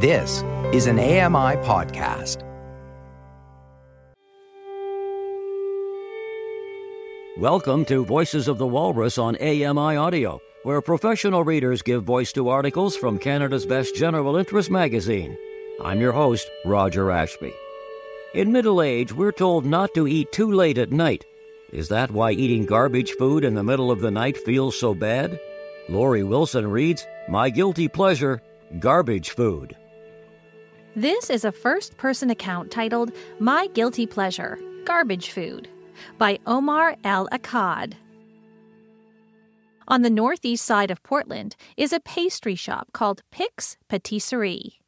This is an AMI podcast. Welcome to Voices of the Walrus on AMI Audio, where professional readers give voice to articles from Canada's best general interest magazine. I'm your host, Roger Ashby. In middle age, we're told not to eat too late at night. Is that why eating garbage food in the middle of the night feels so bad? Lori Wilson reads, My Guilty Pleasure Garbage Food. This is a first person account titled My Guilty Pleasure Garbage Food by Omar El Akkad. On the northeast side of Portland is a pastry shop called Pix Patisserie.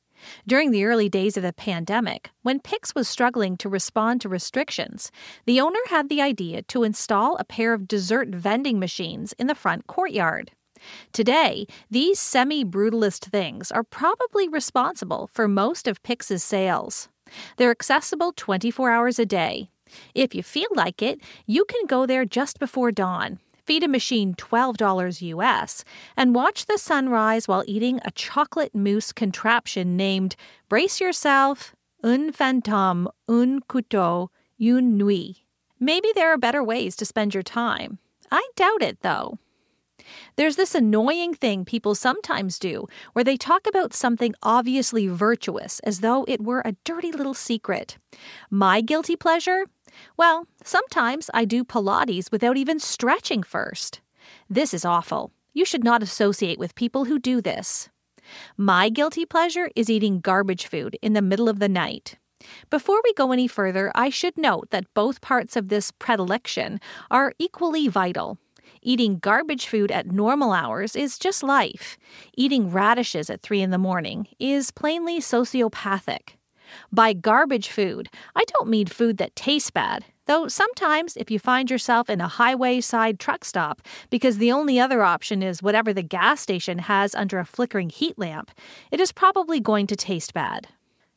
During the early days of the pandemic, when Pix was struggling to respond to restrictions, the owner had the idea to install a pair of dessert vending machines in the front courtyard. Today, these semi brutalist things are probably responsible for most of Pix's sales. They're accessible 24 hours a day. If you feel like it, you can go there just before dawn, feed a machine $12 US, and watch the sunrise while eating a chocolate mousse contraption named Brace Yourself, Un Fantôme, Un Couteau, Une Nuit. Maybe there are better ways to spend your time. I doubt it, though. There's this annoying thing people sometimes do where they talk about something obviously virtuous as though it were a dirty little secret. My guilty pleasure? Well, sometimes I do Pilates without even stretching first. This is awful. You should not associate with people who do this. My guilty pleasure is eating garbage food in the middle of the night. Before we go any further, I should note that both parts of this predilection are equally vital. Eating garbage food at normal hours is just life. Eating radishes at 3 in the morning is plainly sociopathic. By garbage food, I don't mean food that tastes bad, though sometimes if you find yourself in a highway side truck stop because the only other option is whatever the gas station has under a flickering heat lamp, it is probably going to taste bad.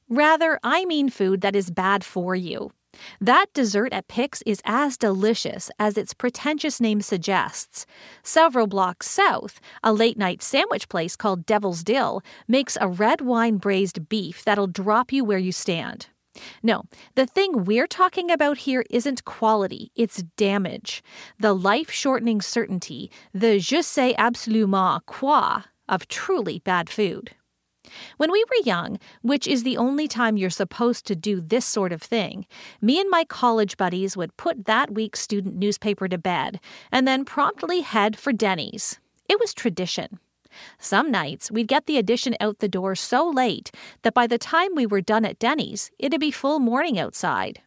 Rather, I mean food that is bad for you. That dessert at Pix is as delicious as its pretentious name suggests. Several blocks south, a late night sandwich place called Devil's Dill makes a red wine braised beef that'll drop you where you stand. No, the thing we're talking about here isn't quality, it's damage. The life shortening certainty, the je sais absolument quoi of truly bad food. When we were young, which is the only time you're supposed to do this sort of thing, me and my college buddies would put that week's student newspaper to bed and then promptly head for Denny's. It was tradition. Some nights we'd get the edition out the door so late that by the time we were done at Denny's, it'd be full morning outside.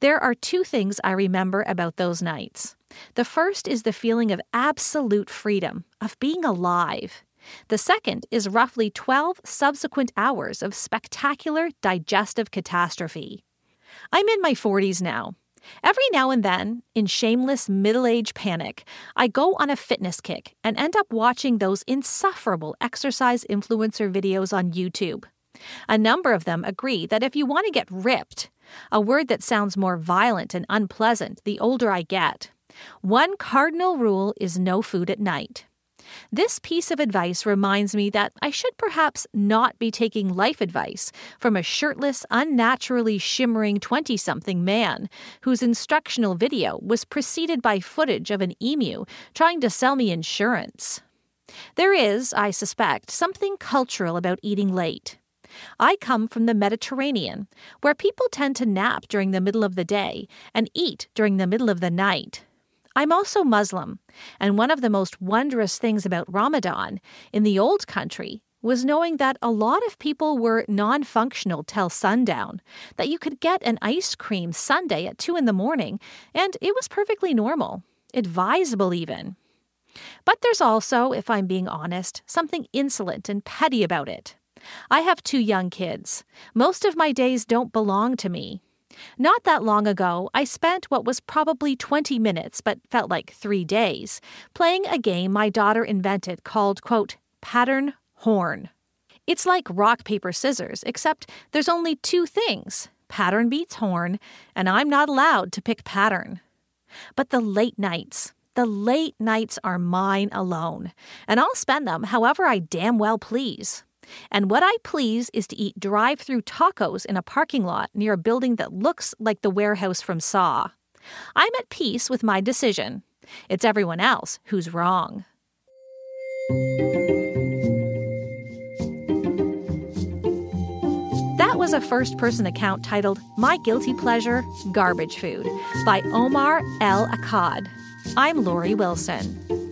There are two things I remember about those nights. The first is the feeling of absolute freedom, of being alive. The second is roughly 12 subsequent hours of spectacular digestive catastrophe. I'm in my 40s now. Every now and then, in shameless middle age panic, I go on a fitness kick and end up watching those insufferable exercise influencer videos on YouTube. A number of them agree that if you want to get ripped, a word that sounds more violent and unpleasant the older I get, one cardinal rule is no food at night. This piece of advice reminds me that I should perhaps not be taking life advice from a shirtless, unnaturally shimmering 20 something man whose instructional video was preceded by footage of an emu trying to sell me insurance. There is, I suspect, something cultural about eating late. I come from the Mediterranean, where people tend to nap during the middle of the day and eat during the middle of the night. I'm also Muslim, and one of the most wondrous things about Ramadan in the old country was knowing that a lot of people were non functional till sundown, that you could get an ice cream sundae at 2 in the morning, and it was perfectly normal, advisable even. But there's also, if I'm being honest, something insolent and petty about it. I have two young kids. Most of my days don't belong to me. Not that long ago, I spent what was probably 20 minutes, but felt like three days, playing a game my daughter invented called, quote, Pattern Horn. It's like rock, paper, scissors, except there's only two things pattern beats horn, and I'm not allowed to pick pattern. But the late nights, the late nights are mine alone, and I'll spend them however I damn well please. And what I please is to eat drive through tacos in a parking lot near a building that looks like the warehouse from Saw. I'm at peace with my decision. It's everyone else who's wrong. That was a first person account titled My Guilty Pleasure Garbage Food by Omar El Akkad. I'm Lori Wilson.